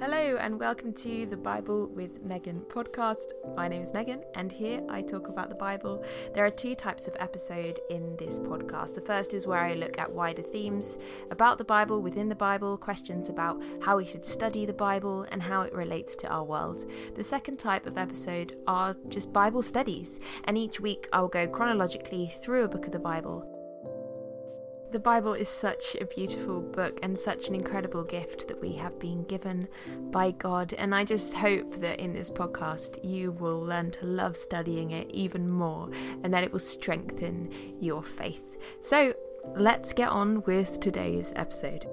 Hello, and welcome to the Bible with Megan podcast. My name is Megan, and here I talk about the Bible. There are two types of episode in this podcast. The first is where I look at wider themes about the Bible, within the Bible, questions about how we should study the Bible and how it relates to our world. The second type of episode are just Bible studies, and each week I will go chronologically through a book of the Bible the Bible is such a beautiful book and such an incredible gift that we have been given by God. And I just hope that in this podcast you will learn to love studying it even more and that it will strengthen your faith. So let's get on with today's episode.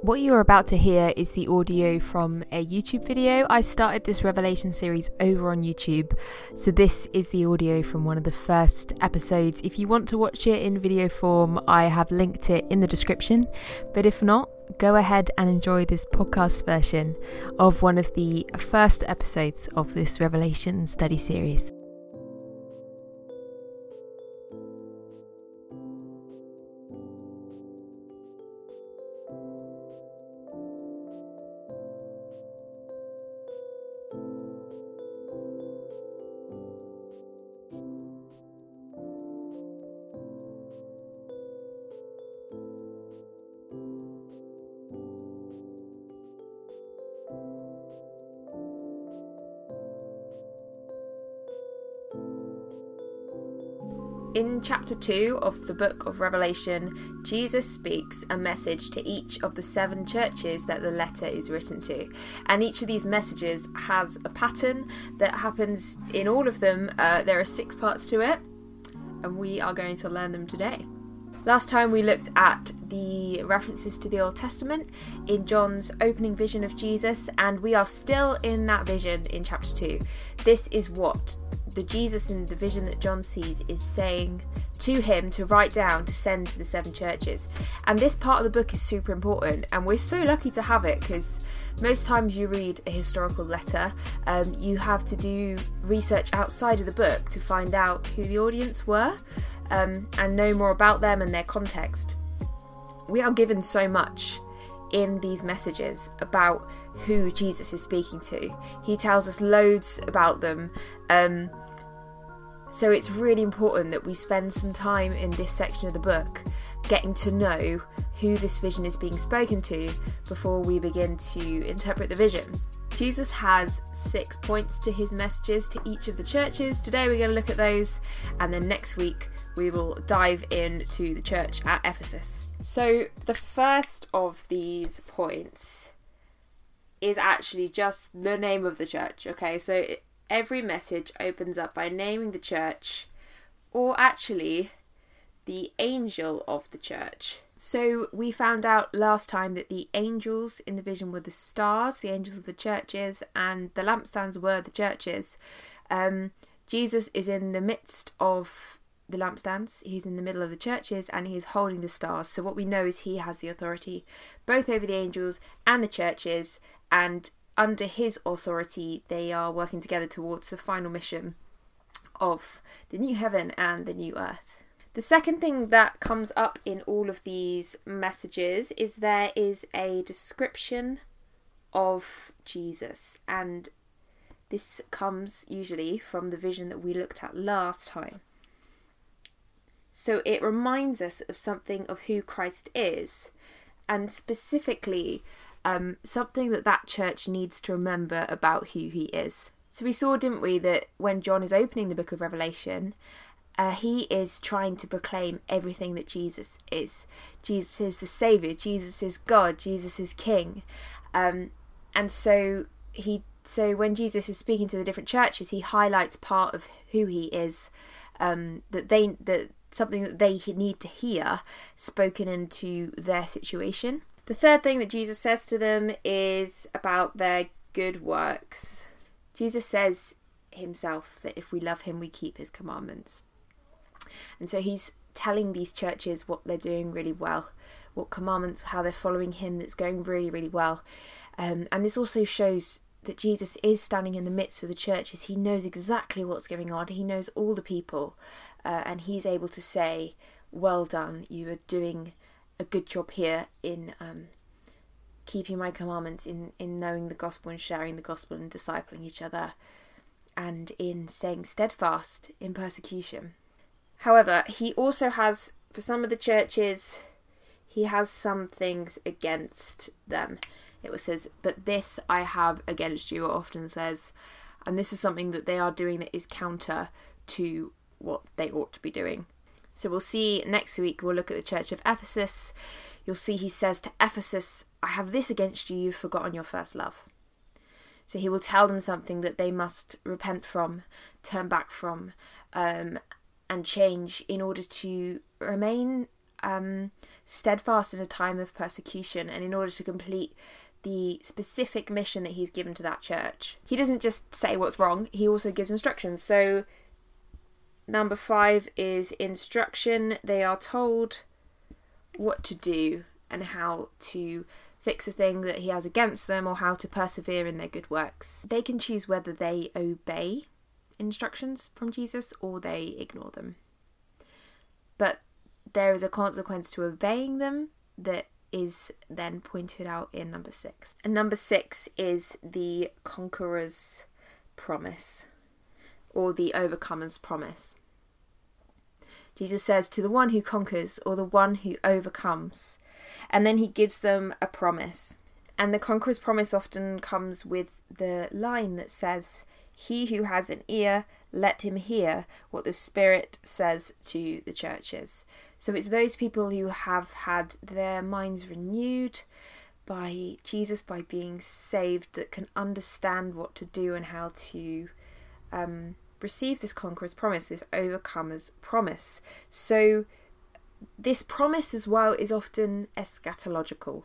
What you are about to hear is the audio from a YouTube video. I started this Revelation series over on YouTube, so this is the audio from one of the first episodes. If you want to watch it in video form, I have linked it in the description, but if not, go ahead and enjoy this podcast version of one of the first episodes of this Revelation study series. In chapter 2 of the book of Revelation, Jesus speaks a message to each of the seven churches that the letter is written to. And each of these messages has a pattern that happens in all of them. Uh, there are six parts to it, and we are going to learn them today. Last time we looked at the references to the Old Testament in John's opening vision of Jesus, and we are still in that vision in chapter 2. This is what the Jesus in the vision that John sees is saying to him to write down to send to the seven churches. And this part of the book is super important, and we're so lucky to have it because most times you read a historical letter, um, you have to do research outside of the book to find out who the audience were um, and know more about them and their context. We are given so much in these messages about who Jesus is speaking to. He tells us loads about them. Um, so it's really important that we spend some time in this section of the book getting to know who this vision is being spoken to before we begin to interpret the vision. Jesus has six points to his messages to each of the churches. Today we're going to look at those, and then next week we will dive into the church at Ephesus. So, the first of these points is actually just the name of the church, okay? So, every message opens up by naming the church, or actually the angel of the church. So, we found out last time that the angels in the vision were the stars, the angels of the churches, and the lampstands were the churches. Um, Jesus is in the midst of the lampstands, he's in the middle of the churches, and he's holding the stars. So, what we know is he has the authority both over the angels and the churches, and under his authority, they are working together towards the final mission of the new heaven and the new earth. The second thing that comes up in all of these messages is there is a description of Jesus, and this comes usually from the vision that we looked at last time. So it reminds us of something of who Christ is, and specifically um, something that that church needs to remember about who he is. So we saw, didn't we, that when John is opening the book of Revelation, uh, he is trying to proclaim everything that Jesus is. Jesus is the Savior, Jesus is God, Jesus is King. Um, and so he so when Jesus is speaking to the different churches, he highlights part of who he is, um, that they that something that they need to hear spoken into their situation. The third thing that Jesus says to them is about their good works. Jesus says himself that if we love him, we keep his commandments. And so he's telling these churches what they're doing really well, what commandments, how they're following him that's going really, really well. Um, and this also shows that Jesus is standing in the midst of the churches. He knows exactly what's going on, he knows all the people, uh, and he's able to say, Well done, you are doing a good job here in um, keeping my commandments, in, in knowing the gospel and sharing the gospel and discipling each other, and in staying steadfast in persecution. However, he also has, for some of the churches, he has some things against them. It says, But this I have against you, it often says, and this is something that they are doing that is counter to what they ought to be doing. So we'll see next week, we'll look at the church of Ephesus. You'll see he says to Ephesus, I have this against you, you've forgotten your first love. So he will tell them something that they must repent from, turn back from, um, and change in order to remain um, steadfast in a time of persecution and in order to complete the specific mission that he's given to that church. He doesn't just say what's wrong, he also gives instructions. So, number five is instruction. They are told what to do and how to fix a thing that he has against them or how to persevere in their good works. They can choose whether they obey instructions from Jesus or they ignore them. But there is a consequence to obeying them that is then pointed out in number six. And number six is the conqueror's promise or the overcomer's promise. Jesus says, To the one who conquers or the one who overcomes. And then he gives them a promise. And the conqueror's promise often comes with the line that says, He who has an ear, let him hear what the Spirit says to the churches. So it's those people who have had their minds renewed by Jesus, by being saved, that can understand what to do and how to um, receive this conqueror's promise, this overcomer's promise. So this promise as well is often eschatological.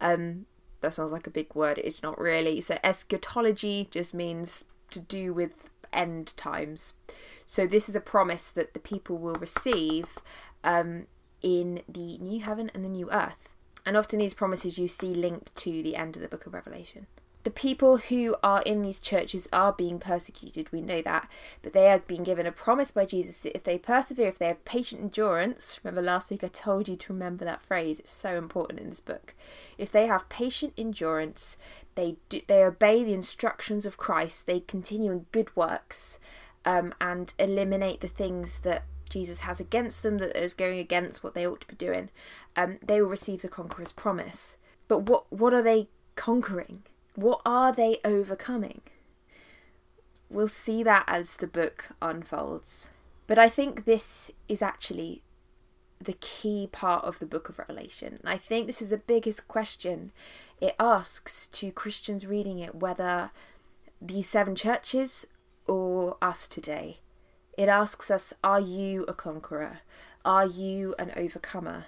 Um, that sounds like a big word. It's not really. So eschatology just means to do with end times. So this is a promise that the people will receive um, in the new heaven and the new earth. And often these promises you see linked to the end of the book of Revelation. The people who are in these churches are being persecuted, we know that, but they are being given a promise by Jesus that if they persevere, if they have patient endurance, remember last week I told you to remember that phrase, it's so important in this book. If they have patient endurance, they do, they obey the instructions of Christ, they continue in good works, um, and eliminate the things that Jesus has against them, that is going against what they ought to be doing, um, they will receive the conqueror's promise. But what what are they conquering? What are they overcoming? We'll see that as the book unfolds. But I think this is actually the key part of the book of Revelation. I think this is the biggest question it asks to Christians reading it whether these seven churches or us today. It asks us Are you a conqueror? Are you an overcomer?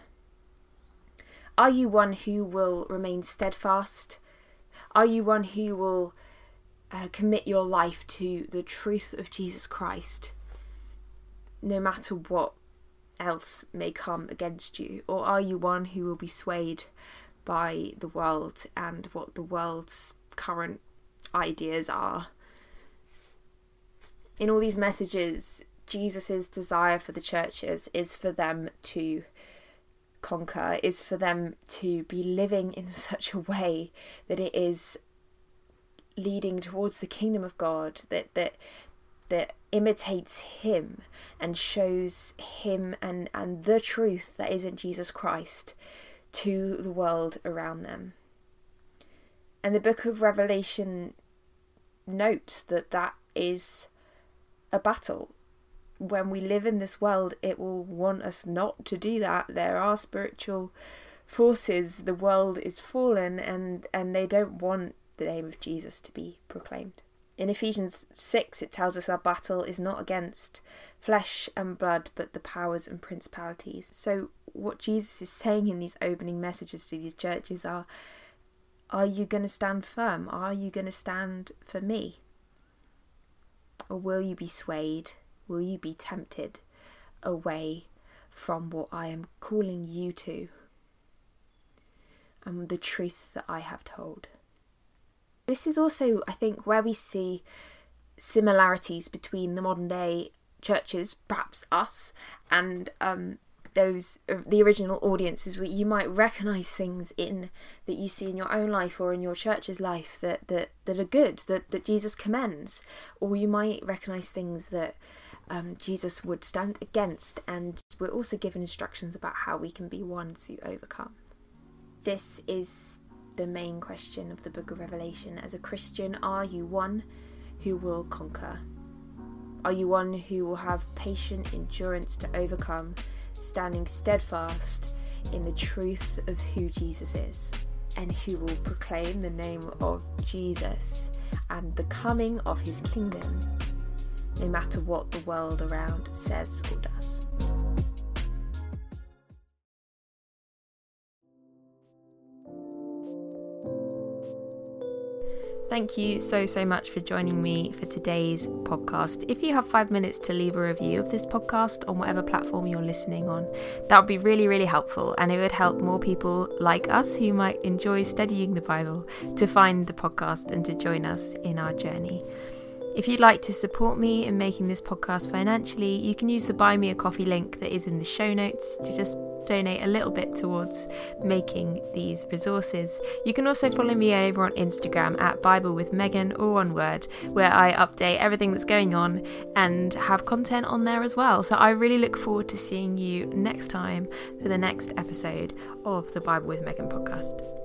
Are you one who will remain steadfast are you one who will uh, commit your life to the truth of Jesus Christ, no matter what else may come against you? Or are you one who will be swayed by the world and what the world's current ideas are? In all these messages, Jesus' desire for the churches is for them to conquer is for them to be living in such a way that it is leading towards the kingdom of God that that that imitates him and shows him and and the truth that is in Jesus Christ to the world around them. And the book of Revelation notes that that is a battle when we live in this world, it will want us not to do that. There are spiritual forces. The world is fallen, and and they don't want the name of Jesus to be proclaimed. In Ephesians 6, it tells us our battle is not against flesh and blood, but the powers and principalities. So, what Jesus is saying in these opening messages to these churches are Are you going to stand firm? Are you going to stand for me? Or will you be swayed will you be tempted away from what I am calling you to and the truth that I have told? This is also, I think, where we see similarities between the modern day churches, perhaps us, and um, those uh, the original audiences where you might recognize things in that you see in your own life or in your church's life that that, that are good that, that jesus commends or you might recognize things that um, jesus would stand against and we're also given instructions about how we can be one to overcome. This is the main question of the book of revelation. As a christian are you one who will conquer? Are you one who will have patient endurance to overcome standing steadfast in the truth of who Jesus is, and who will proclaim the name of Jesus and the coming of his kingdom, no matter what the world around says or does. Thank you so, so much for joining me for today's podcast. If you have five minutes to leave a review of this podcast on whatever platform you're listening on, that would be really, really helpful. And it would help more people like us who might enjoy studying the Bible to find the podcast and to join us in our journey. If you'd like to support me in making this podcast financially, you can use the Buy Me a Coffee link that is in the show notes to just donate a little bit towards making these resources. You can also follow me over on Instagram at Bible with Megan or one word, where I update everything that's going on and have content on there as well. So I really look forward to seeing you next time for the next episode of the Bible with Megan podcast.